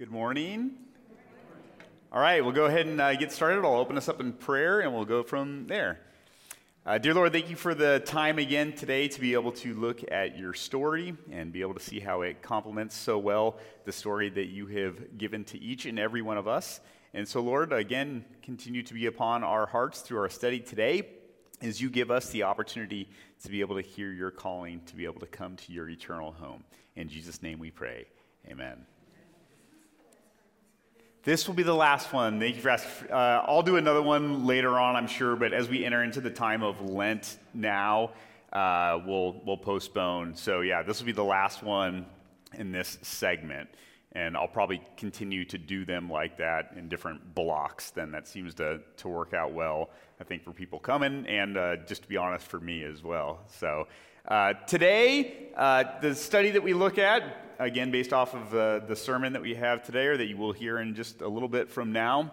Good morning. All right, we'll go ahead and uh, get started. I'll open us up in prayer and we'll go from there. Uh, dear Lord, thank you for the time again today to be able to look at your story and be able to see how it complements so well the story that you have given to each and every one of us. And so, Lord, again, continue to be upon our hearts through our study today as you give us the opportunity to be able to hear your calling, to be able to come to your eternal home. In Jesus' name we pray. Amen. This will be the last one. Thank you for asking. Uh, I'll do another one later on, I'm sure, but as we enter into the time of Lent now, uh, we'll, we'll postpone. So, yeah, this will be the last one in this segment. And I'll probably continue to do them like that in different blocks. Then that seems to, to work out well, I think, for people coming, and uh, just to be honest, for me as well. So, uh, today, uh, the study that we look at, again, based off of uh, the sermon that we have today, or that you will hear in just a little bit from now,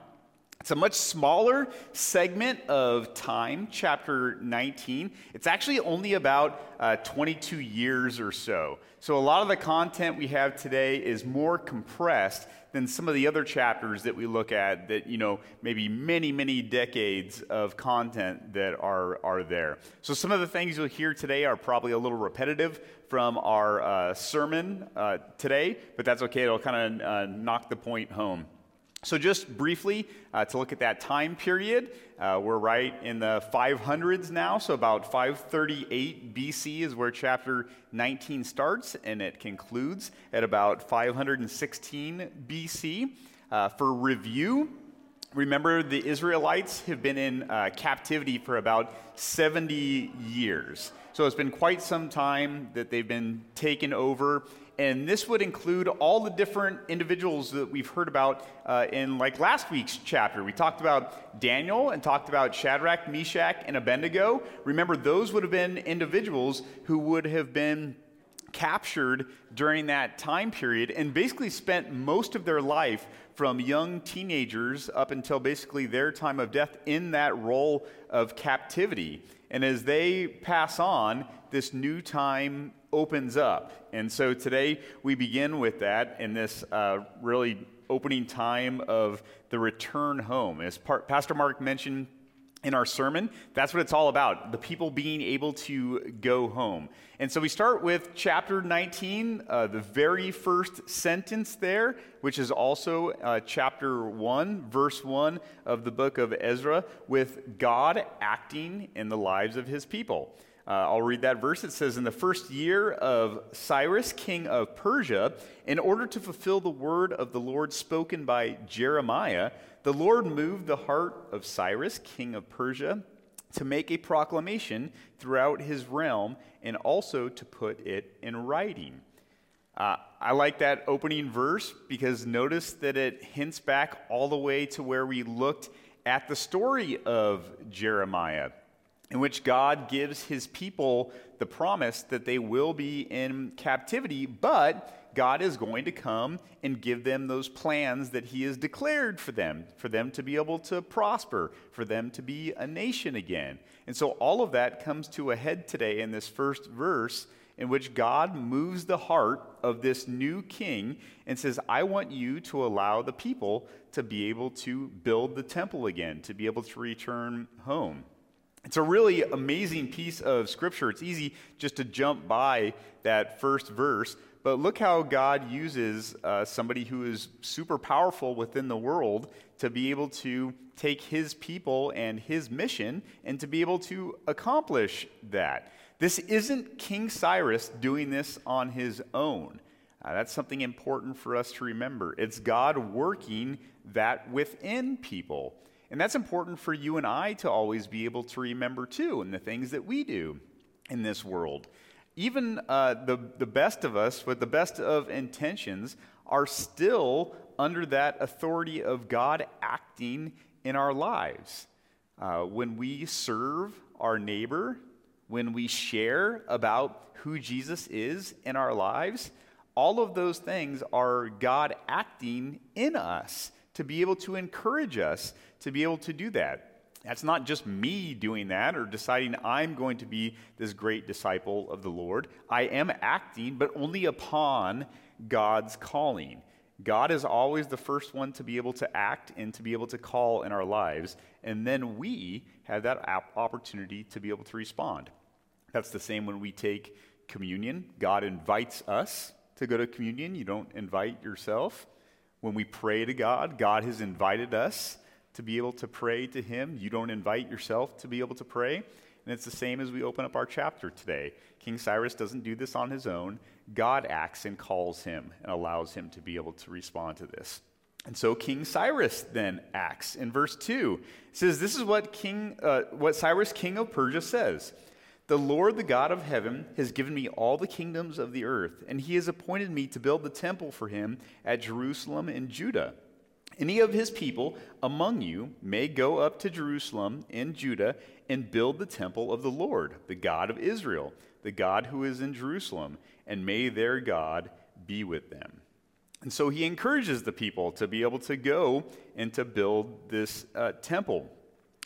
it's a much smaller segment of time, chapter 19. It's actually only about uh, 22 years or so. So, a lot of the content we have today is more compressed than some of the other chapters that we look at that, you know, maybe many, many decades of content that are, are there. So some of the things you'll hear today are probably a little repetitive from our uh, sermon uh, today, but that's okay. It'll kind of uh, knock the point home. So, just briefly uh, to look at that time period, uh, we're right in the 500s now. So, about 538 BC is where chapter 19 starts, and it concludes at about 516 BC. Uh, for review, remember the Israelites have been in uh, captivity for about 70 years. So, it's been quite some time that they've been taken over and this would include all the different individuals that we've heard about uh, in like last week's chapter. We talked about Daniel and talked about Shadrach, Meshach, and Abednego. Remember, those would have been individuals who would have been captured during that time period and basically spent most of their life from young teenagers up until basically their time of death in that role of captivity. And as they pass on, this new time opens up. And so today we begin with that in this uh, really opening time of the return home. As Pastor Mark mentioned in our sermon, that's what it's all about the people being able to go home. And so we start with chapter 19, uh, the very first sentence there, which is also uh, chapter 1, verse 1 of the book of Ezra, with God acting in the lives of his people. Uh, I'll read that verse. It says, In the first year of Cyrus, king of Persia, in order to fulfill the word of the Lord spoken by Jeremiah, the Lord moved the heart of Cyrus, king of Persia, to make a proclamation throughout his realm and also to put it in writing. Uh, I like that opening verse because notice that it hints back all the way to where we looked at the story of Jeremiah in which God gives his people the promise that they will be in captivity, but God is going to come and give them those plans that he has declared for them, for them to be able to prosper, for them to be a nation again. And so all of that comes to a head today in this first verse in which God moves the heart of this new king and says, I want you to allow the people to be able to build the temple again, to be able to return home. It's a really amazing piece of scripture. It's easy just to jump by that first verse, but look how God uses uh, somebody who is super powerful within the world to be able to take his people and his mission and to be able to accomplish that. This isn't King Cyrus doing this on his own. Uh, that's something important for us to remember. It's God working that within people. And that's important for you and I to always be able to remember too, in the things that we do in this world. Even uh, the, the best of us, with the best of intentions, are still under that authority of God acting in our lives. Uh, when we serve our neighbor, when we share about who Jesus is in our lives, all of those things are God acting in us to be able to encourage us to be able to do that. That's not just me doing that or deciding I'm going to be this great disciple of the Lord. I am acting, but only upon God's calling. God is always the first one to be able to act and to be able to call in our lives, and then we have that opportunity to be able to respond. That's the same when we take communion. God invites us to go to communion, you don't invite yourself. When we pray to God, God has invited us to be able to pray to Him. You don't invite yourself to be able to pray. And it's the same as we open up our chapter today. King Cyrus doesn't do this on his own. God acts and calls him and allows him to be able to respond to this. And so King Cyrus then acts. In verse 2, it says, This is what, King, uh, what Cyrus, king of Persia, says The Lord, the God of heaven, has given me all the kingdoms of the earth, and he has appointed me to build the temple for him at Jerusalem in Judah. Any of his people among you may go up to Jerusalem in Judah and build the temple of the Lord, the God of Israel, the God who is in Jerusalem and may their God be with them. And so he encourages the people to be able to go and to build this uh, temple.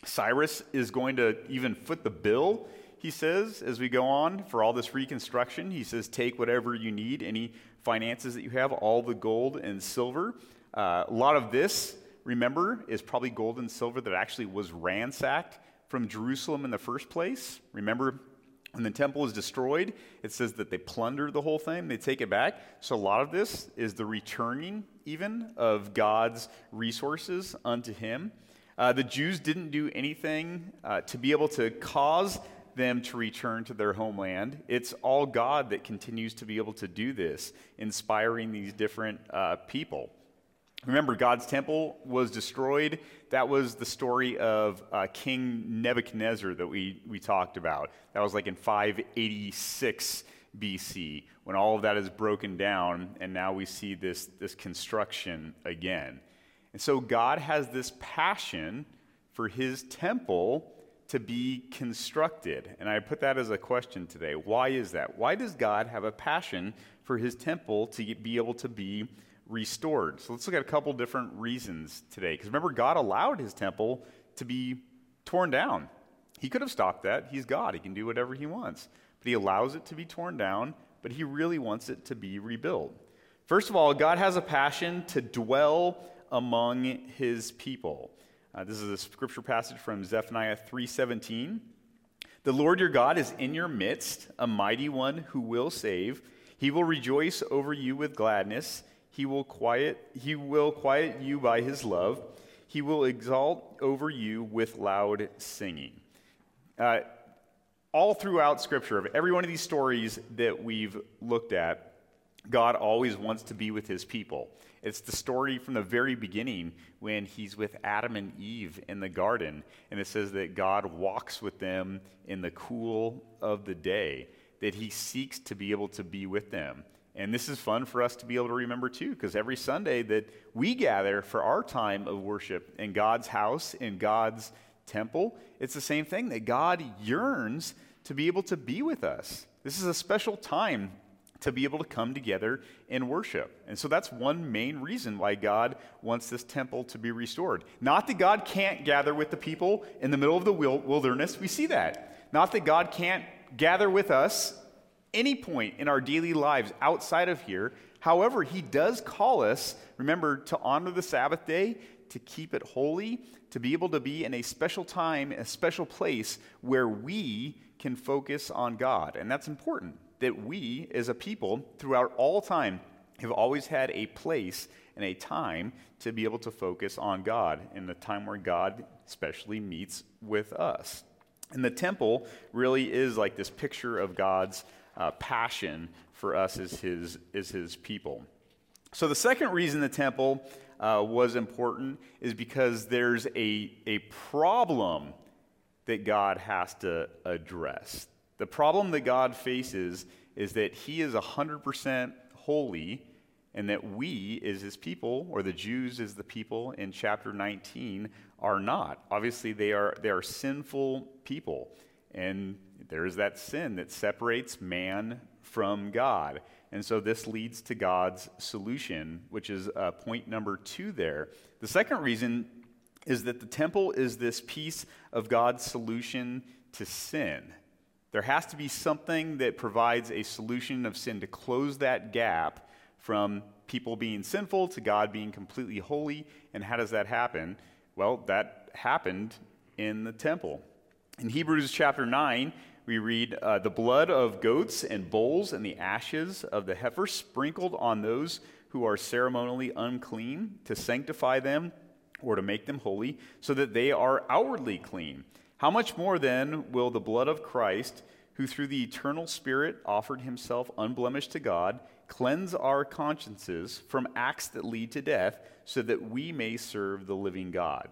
Cyrus is going to even foot the bill, he says, as we go on for all this reconstruction. He says, Take whatever you need, any finances that you have, all the gold and silver. Uh, a lot of this, remember, is probably gold and silver that actually was ransacked from Jerusalem in the first place. Remember, when the temple is destroyed, it says that they plunder the whole thing, they take it back. So a lot of this is the returning, even, of God's resources unto him. Uh, the Jews didn't do anything uh, to be able to cause them to return to their homeland. It's all God that continues to be able to do this, inspiring these different uh, people. Remember, God's temple was destroyed. That was the story of uh, King Nebuchadnezzar that we, we talked about. That was like in 586 BC when all of that is broken down, and now we see this, this construction again. And so God has this passion for his temple to be constructed. And I put that as a question today. Why is that? Why does God have a passion for his temple to be able to be restored. So let's look at a couple different reasons today. Because remember, God allowed his temple to be torn down. He could have stopped that. He's God, he can do whatever he wants. But he allows it to be torn down, but he really wants it to be rebuilt. First of all, God has a passion to dwell among his people. Uh, this is a scripture passage from Zephaniah 3:17. The Lord your God is in your midst, a mighty one who will save. He will rejoice over you with gladness. He will quiet, he will quiet you by his love. He will exalt over you with loud singing. Uh, all throughout Scripture, of every one of these stories that we've looked at, God always wants to be with his people. It's the story from the very beginning when he's with Adam and Eve in the garden, and it says that God walks with them in the cool of the day, that he seeks to be able to be with them. And this is fun for us to be able to remember too, because every Sunday that we gather for our time of worship in God's house, in God's temple, it's the same thing that God yearns to be able to be with us. This is a special time to be able to come together and worship. And so that's one main reason why God wants this temple to be restored. Not that God can't gather with the people in the middle of the wilderness, we see that. Not that God can't gather with us any point in our daily lives outside of here. However, he does call us, remember, to honor the Sabbath day, to keep it holy, to be able to be in a special time, a special place where we can focus on God. And that's important that we, as a people, throughout all time, have always had a place and a time to be able to focus on God in the time where God especially meets with us. And the temple really is like this picture of God's uh, passion for us as his, as his people. So, the second reason the temple uh, was important is because there's a, a problem that God has to address. The problem that God faces is that he is 100% holy and that we, as his people, or the Jews as the people in chapter 19, are not. Obviously, they are, they are sinful people. And there is that sin that separates man from God. And so this leads to God's solution, which is uh, point number two there. The second reason is that the temple is this piece of God's solution to sin. There has to be something that provides a solution of sin to close that gap from people being sinful to God being completely holy. And how does that happen? Well, that happened in the temple. In Hebrews chapter 9, we read, uh, The blood of goats and bulls and the ashes of the heifer sprinkled on those who are ceremonially unclean to sanctify them or to make them holy, so that they are outwardly clean. How much more then will the blood of Christ, who through the eternal Spirit offered himself unblemished to God, cleanse our consciences from acts that lead to death, so that we may serve the living God?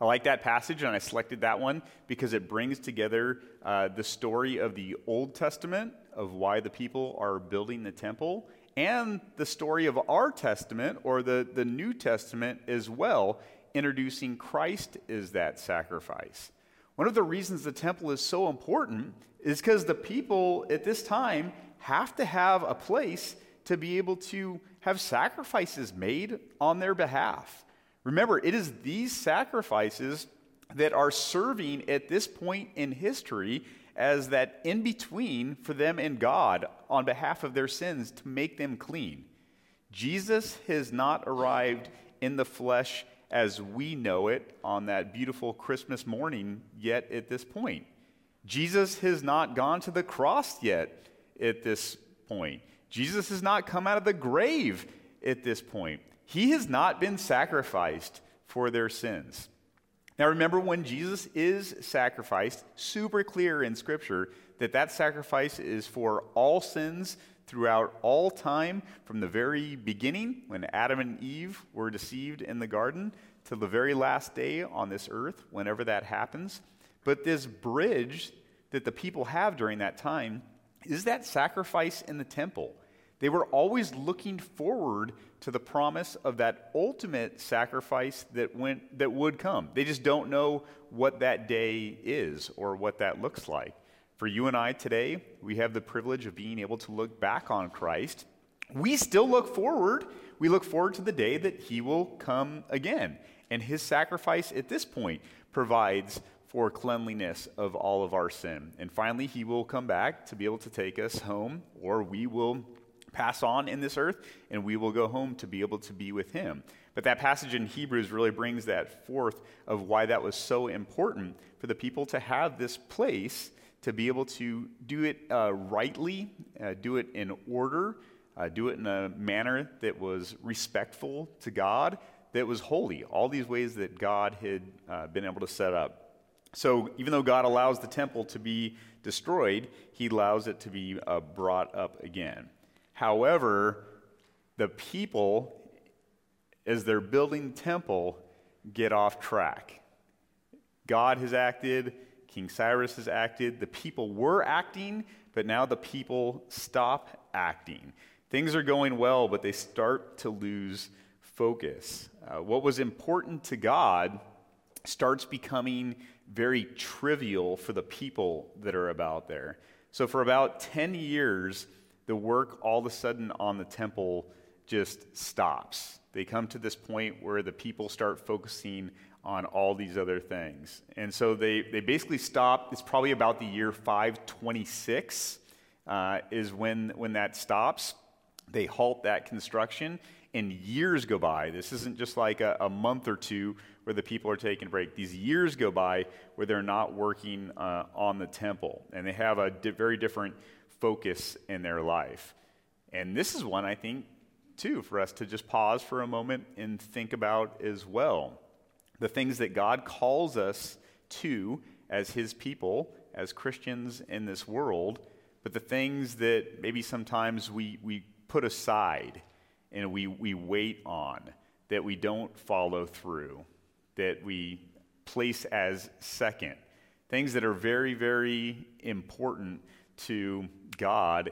I like that passage, and I selected that one because it brings together uh, the story of the Old Testament, of why the people are building the temple, and the story of our Testament, or the, the New Testament as well, introducing Christ as that sacrifice. One of the reasons the temple is so important is because the people at this time have to have a place to be able to have sacrifices made on their behalf. Remember, it is these sacrifices that are serving at this point in history as that in between for them and God on behalf of their sins to make them clean. Jesus has not arrived in the flesh as we know it on that beautiful Christmas morning yet at this point. Jesus has not gone to the cross yet at this point. Jesus has not come out of the grave at this point. He has not been sacrificed for their sins. Now, remember when Jesus is sacrificed, super clear in Scripture that that sacrifice is for all sins throughout all time, from the very beginning when Adam and Eve were deceived in the garden to the very last day on this earth, whenever that happens. But this bridge that the people have during that time is that sacrifice in the temple. They were always looking forward to the promise of that ultimate sacrifice that, went, that would come. They just don't know what that day is or what that looks like. For you and I today, we have the privilege of being able to look back on Christ. We still look forward. We look forward to the day that he will come again. And his sacrifice at this point provides for cleanliness of all of our sin. And finally, he will come back to be able to take us home, or we will pass on in this earth, and we will go home to be able to be with him. But that passage in Hebrews really brings that forth of why that was so important for the people to have this place to be able to do it uh, rightly, uh, do it in order, uh, do it in a manner that was respectful to God, that was holy. All these ways that God had uh, been able to set up. So even though God allows the temple to be destroyed, he allows it to be uh, brought up again. However, the people, as they're building the temple, get off track. God has acted, King Cyrus has acted, the people were acting, but now the people stop acting. Things are going well, but they start to lose focus. Uh, what was important to God starts becoming very trivial for the people that are about there. So, for about 10 years, the work all of a sudden on the temple just stops. They come to this point where the people start focusing on all these other things. And so they, they basically stop. It's probably about the year 526 uh, is when, when that stops. They halt that construction, and years go by. This isn't just like a, a month or two where the people are taking a break. These years go by where they're not working uh, on the temple, and they have a di- very different focus in their life. And this is one, I think, too, for us to just pause for a moment and think about as well. The things that God calls us to as His people, as Christians in this world, but the things that maybe sometimes we, we put aside and we, we wait on, that we don't follow through, that we place as second. Things that are very, very important to God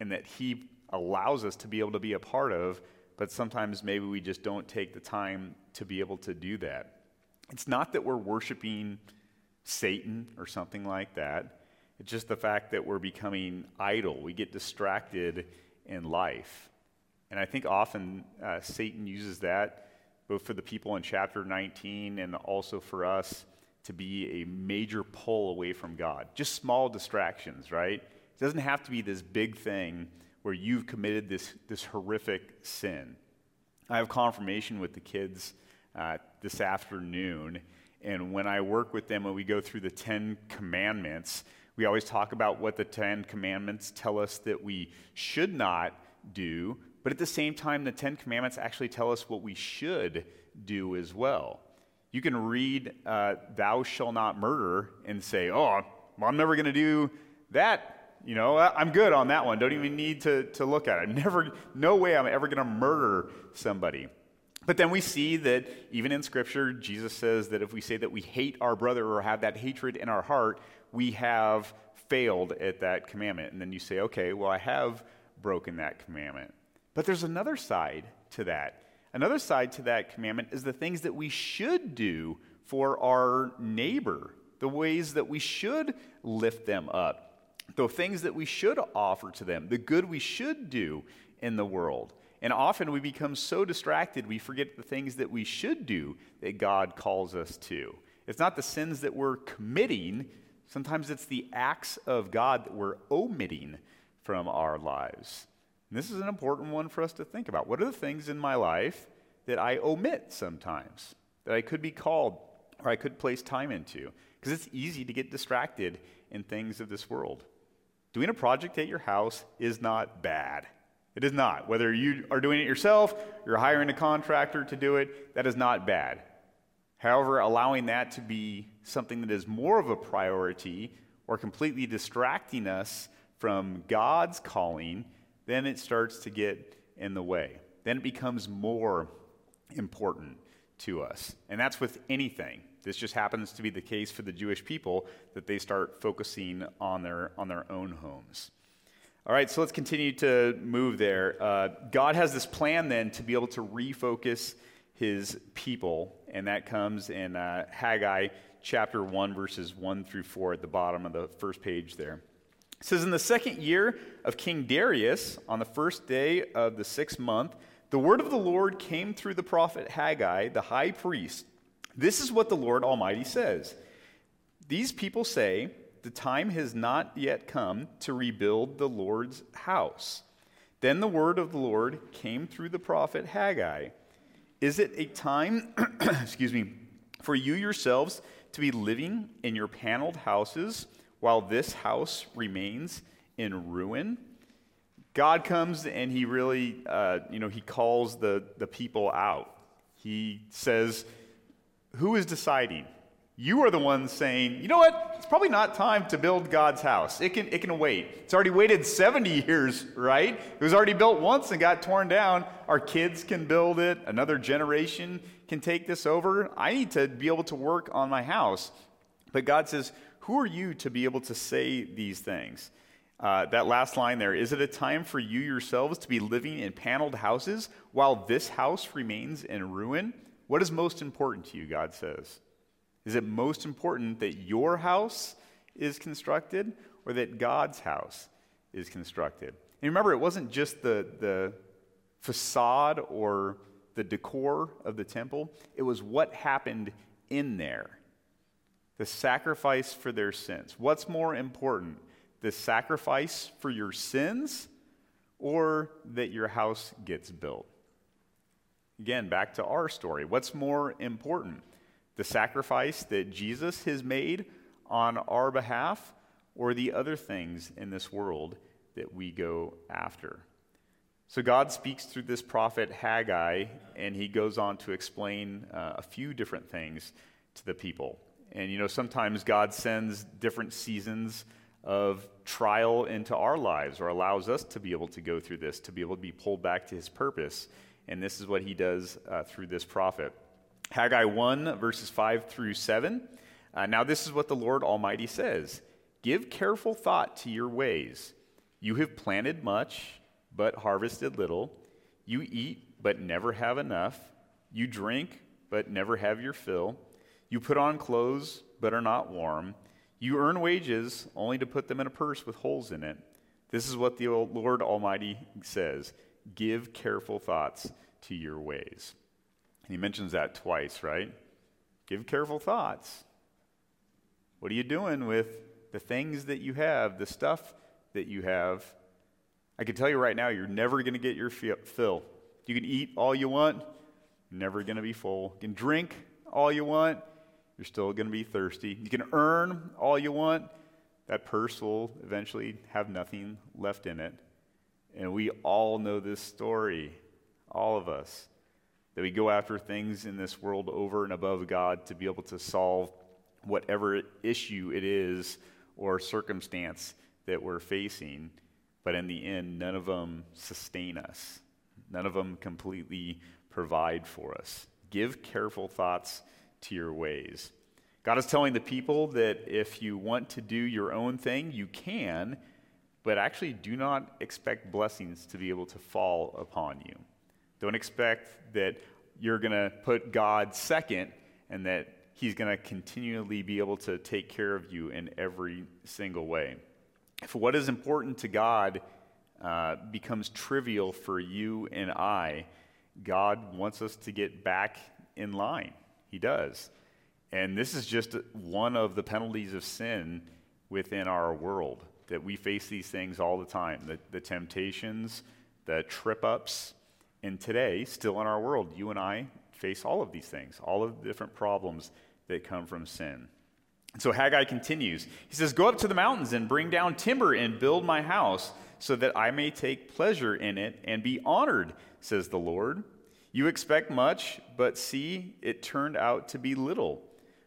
and that He allows us to be able to be a part of, but sometimes maybe we just don't take the time to be able to do that. It's not that we're worshiping Satan or something like that. It's just the fact that we're becoming idle. We get distracted in life. And I think often uh, Satan uses that both for the people in chapter 19 and also for us to be a major pull away from God. Just small distractions, right? It doesn't have to be this big thing where you've committed this, this horrific sin. I have confirmation with the kids uh, this afternoon, and when I work with them, when we go through the Ten Commandments, we always talk about what the Ten Commandments tell us that we should not do, but at the same time, the Ten Commandments actually tell us what we should do as well. You can read, uh, Thou shall not murder, and say, Oh, well, I'm never going to do that. You know, I'm good on that one. Don't even need to, to look at it. Never, no way I'm ever going to murder somebody. But then we see that even in Scripture, Jesus says that if we say that we hate our brother or have that hatred in our heart, we have failed at that commandment. And then you say, okay, well, I have broken that commandment. But there's another side to that. Another side to that commandment is the things that we should do for our neighbor, the ways that we should lift them up, the things that we should offer to them, the good we should do in the world. And often we become so distracted, we forget the things that we should do that God calls us to. It's not the sins that we're committing, sometimes it's the acts of God that we're omitting from our lives. And this is an important one for us to think about. What are the things in my life that I omit sometimes, that I could be called or I could place time into? Because it's easy to get distracted in things of this world. Doing a project at your house is not bad. It is not. Whether you are doing it yourself, you're hiring a contractor to do it, that is not bad. However, allowing that to be something that is more of a priority or completely distracting us from God's calling, then it starts to get in the way. Then it becomes more important to us. And that's with anything. This just happens to be the case for the Jewish people that they start focusing on their, on their own homes. All right, so let's continue to move there. Uh, God has this plan then to be able to refocus his people, and that comes in uh, Haggai chapter 1, verses 1 through 4 at the bottom of the first page there. It says, In the second year of King Darius, on the first day of the sixth month, the word of the Lord came through the prophet Haggai, the high priest. This is what the Lord Almighty says These people say, the time has not yet come to rebuild the Lord's house. Then the word of the Lord came through the prophet Haggai. Is it a time, excuse me, for you yourselves to be living in your paneled houses while this house remains in ruin? God comes and he really, uh, you know, he calls the, the people out. He says, Who is deciding? You are the ones saying, you know what? It's probably not time to build God's house. It can, it can wait. It's already waited 70 years, right? It was already built once and got torn down. Our kids can build it. Another generation can take this over. I need to be able to work on my house. But God says, who are you to be able to say these things? Uh, that last line there is it a time for you yourselves to be living in paneled houses while this house remains in ruin? What is most important to you, God says? Is it most important that your house is constructed or that God's house is constructed? And remember, it wasn't just the, the facade or the decor of the temple, it was what happened in there. The sacrifice for their sins. What's more important, the sacrifice for your sins or that your house gets built? Again, back to our story. What's more important? the sacrifice that Jesus has made on our behalf, or the other things in this world that we go after. So God speaks through this prophet Haggai, and he goes on to explain uh, a few different things to the people. And you know, sometimes God sends different seasons of trial into our lives or allows us to be able to go through this, to be able to be pulled back to his purpose. And this is what he does uh, through this prophet. Haggai 1, verses 5 through 7. Uh, now, this is what the Lord Almighty says Give careful thought to your ways. You have planted much, but harvested little. You eat, but never have enough. You drink, but never have your fill. You put on clothes, but are not warm. You earn wages, only to put them in a purse with holes in it. This is what the Lord Almighty says Give careful thoughts to your ways. And he mentions that twice, right? Give careful thoughts. What are you doing with the things that you have, the stuff that you have? I can tell you right now, you're never going to get your fill. You can eat all you want, never going to be full. You can drink all you want, you're still going to be thirsty. You can earn all you want, that purse will eventually have nothing left in it. And we all know this story, all of us, that we go after things in this world over and above God to be able to solve whatever issue it is or circumstance that we're facing. But in the end, none of them sustain us, none of them completely provide for us. Give careful thoughts to your ways. God is telling the people that if you want to do your own thing, you can, but actually do not expect blessings to be able to fall upon you. Don't expect that you're going to put God second and that He's going to continually be able to take care of you in every single way. If what is important to God uh, becomes trivial for you and I, God wants us to get back in line. He does. And this is just one of the penalties of sin within our world that we face these things all the time the, the temptations, the trip ups. And today, still in our world, you and I face all of these things, all of the different problems that come from sin. And so Haggai continues. He says, Go up to the mountains and bring down timber and build my house so that I may take pleasure in it and be honored, says the Lord. You expect much, but see, it turned out to be little.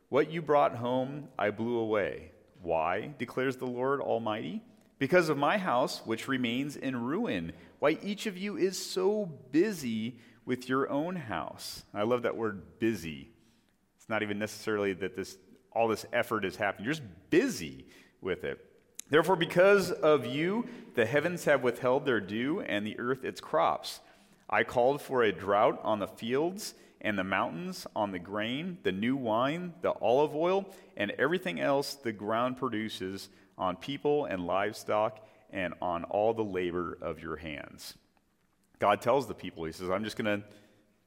What you brought home, I blew away. Why, declares the Lord Almighty? Because of my house, which remains in ruin. Why, each of you is so busy with your own house. I love that word busy. It's not even necessarily that this, all this effort is happening, you're just busy with it. Therefore, because of you, the heavens have withheld their dew, and the earth its crops. I called for a drought on the fields and the mountains, on the grain, the new wine, the olive oil, and everything else the ground produces, on people and livestock, and on all the labor of your hands. God tells the people, He says, I'm just going to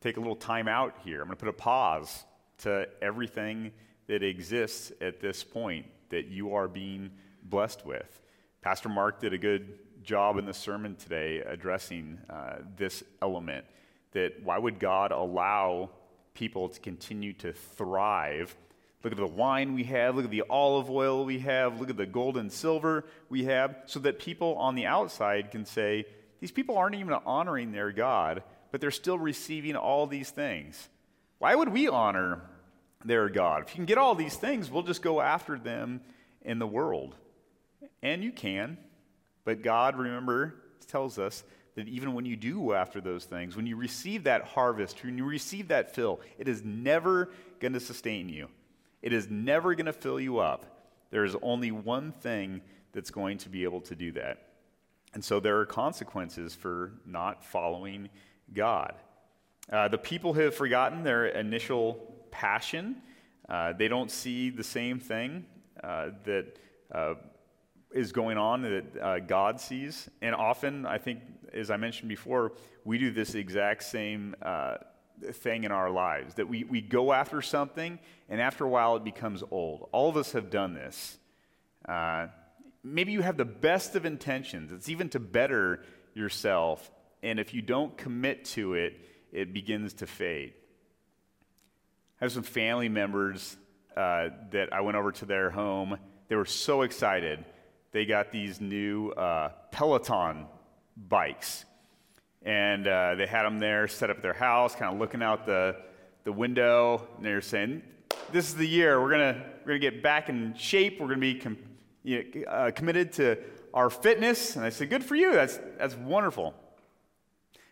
take a little time out here. I'm going to put a pause to everything that exists at this point that you are being blessed with. Pastor Mark did a good job in the sermon today addressing uh, this element that why would God allow people to continue to thrive? Look at the wine we have, look at the olive oil we have, look at the gold and silver we have, so that people on the outside can say, these people aren't even honoring their God, but they're still receiving all these things. Why would we honor their God? If you can get all these things, we'll just go after them in the world. And you can. But God, remember, tells us that even when you do go after those things, when you receive that harvest, when you receive that fill, it is never going to sustain you. It is never going to fill you up. There is only one thing that's going to be able to do that. And so there are consequences for not following God. Uh, the people have forgotten their initial passion. Uh, they don't see the same thing uh, that uh, is going on that uh, God sees. And often, I think, as I mentioned before, we do this exact same uh, thing in our lives that we, we go after something, and after a while, it becomes old. All of us have done this. Uh, maybe you have the best of intentions, it's even to better yourself. And if you don't commit to it, it begins to fade. I have some family members uh, that I went over to their home. They were so excited they got these new uh, Peloton bikes. And uh, they had them there set up their house, kind of looking out the, the window. And they're saying, This is the year. We're going we're gonna get back in shape. We're going to be com- you know, uh, committed to our fitness. And I said, Good for you. That's, that's wonderful.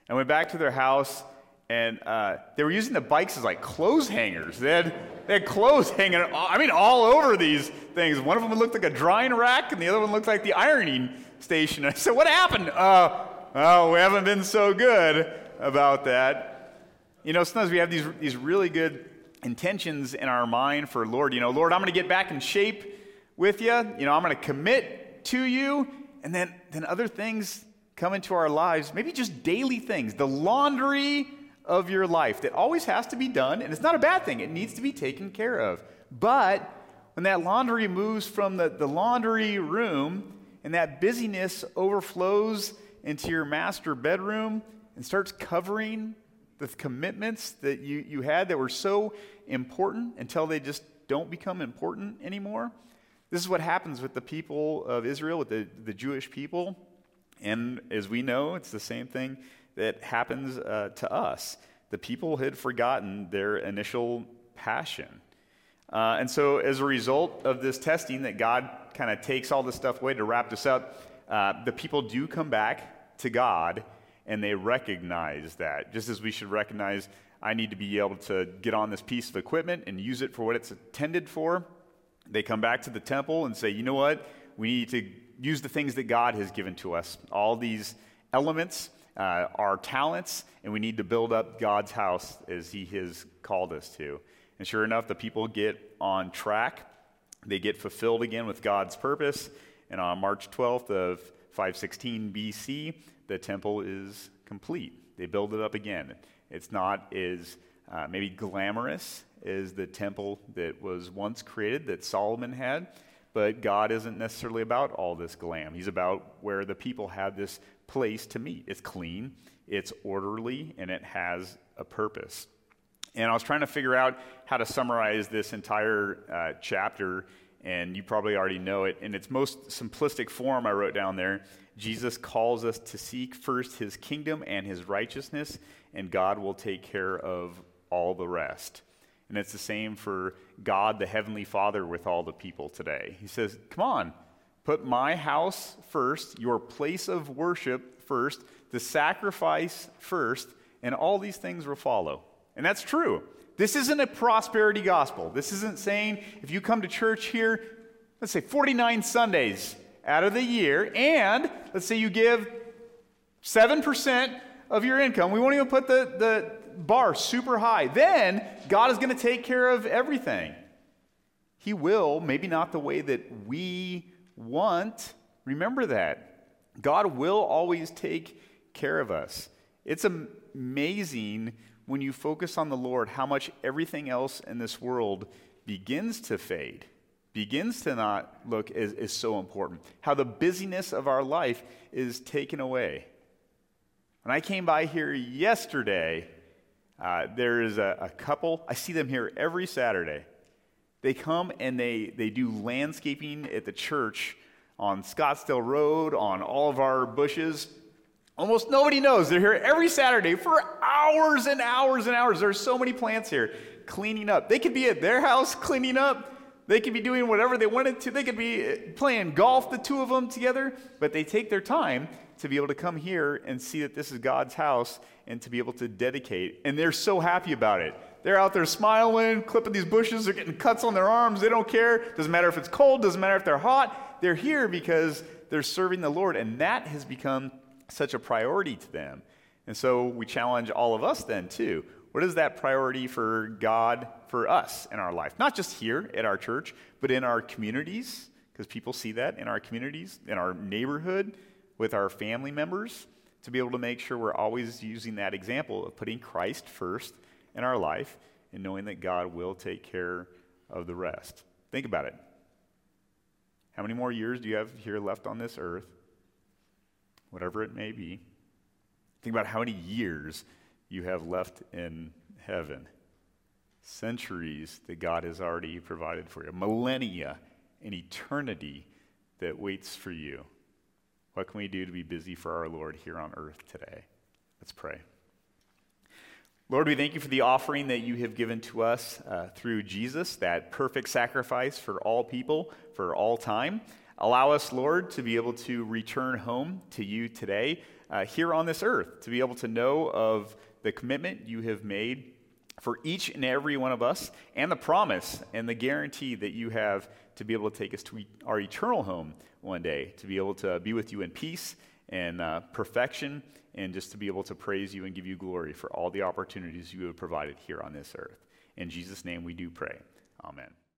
I went back to their house and uh, they were using the bikes as like clothes hangers. They had, they had clothes hanging, I mean, all over these things. One of them looked like a drying rack, and the other one looked like the ironing station. I said, What happened? Uh, oh, we haven't been so good about that. You know, sometimes we have these, these really good intentions in our mind for Lord. You know, Lord, I'm going to get back in shape with you. You know, I'm going to commit to you. And then, then other things come into our lives, maybe just daily things. The laundry of your life that always has to be done, and it's not a bad thing, it needs to be taken care of. But when that laundry moves from the, the laundry room and that busyness overflows into your master bedroom and starts covering the commitments that you, you had that were so important until they just don't become important anymore. This is what happens with the people of Israel, with the, the Jewish people. And as we know, it's the same thing that happens uh, to us. The people had forgotten their initial passion. Uh, and so, as a result of this testing, that God kind of takes all this stuff away to wrap this up, uh, the people do come back to God and they recognize that. Just as we should recognize, I need to be able to get on this piece of equipment and use it for what it's intended for. They come back to the temple and say, you know what? We need to use the things that God has given to us, all these elements, uh, our talents, and we need to build up God's house as He has called us to. And sure enough, the people get on track. They get fulfilled again with God's purpose. And on March 12th of 516 BC, the temple is complete. They build it up again. It's not as uh, maybe glamorous as the temple that was once created that Solomon had, but God isn't necessarily about all this glam. He's about where the people have this place to meet. It's clean, it's orderly, and it has a purpose. And I was trying to figure out how to summarize this entire uh, chapter, and you probably already know it. In its most simplistic form, I wrote down there Jesus calls us to seek first his kingdom and his righteousness, and God will take care of all the rest. And it's the same for God, the Heavenly Father, with all the people today. He says, Come on, put my house first, your place of worship first, the sacrifice first, and all these things will follow. And that's true. This isn't a prosperity gospel. This isn't saying if you come to church here, let's say 49 Sundays out of the year, and let's say you give 7% of your income, we won't even put the, the bar super high. Then God is going to take care of everything. He will, maybe not the way that we want. Remember that. God will always take care of us. It's amazing when you focus on the Lord, how much everything else in this world begins to fade, begins to not look as, as so important. How the busyness of our life is taken away. When I came by here yesterday, uh, there is a, a couple, I see them here every Saturday. They come and they, they do landscaping at the church on Scottsdale Road, on all of our bushes. Almost nobody knows. They're here every Saturday for hours and hours and hours. There's so many plants here cleaning up. They could be at their house cleaning up. They could be doing whatever they wanted to. They could be uh, playing golf, the two of them together. But they take their time to be able to come here and see that this is God's house and to be able to dedicate. And they're so happy about it. They're out there smiling, clipping these bushes. They're getting cuts on their arms. They don't care. Doesn't matter if it's cold. Doesn't matter if they're hot. They're here because they're serving the Lord. And that has become such a priority to them. And so we challenge all of us then, too. What is that priority for God for us in our life? Not just here at our church, but in our communities, because people see that in our communities, in our neighborhood, with our family members, to be able to make sure we're always using that example of putting Christ first in our life and knowing that God will take care of the rest. Think about it. How many more years do you have here left on this earth? whatever it may be. Think about how many years you have left in heaven. Centuries that God has already provided for you, millennia, an eternity that waits for you. What can we do to be busy for our Lord here on earth today? Let's pray. Lord, we thank you for the offering that you have given to us uh, through Jesus, that perfect sacrifice for all people, for all time. Allow us, Lord, to be able to return home to you today, uh, here on this earth, to be able to know of the commitment you have made for each and every one of us, and the promise and the guarantee that you have to be able to take us to our eternal home one day, to be able to be with you in peace and uh, perfection, and just to be able to praise you and give you glory for all the opportunities you have provided here on this earth. In Jesus' name we do pray. Amen.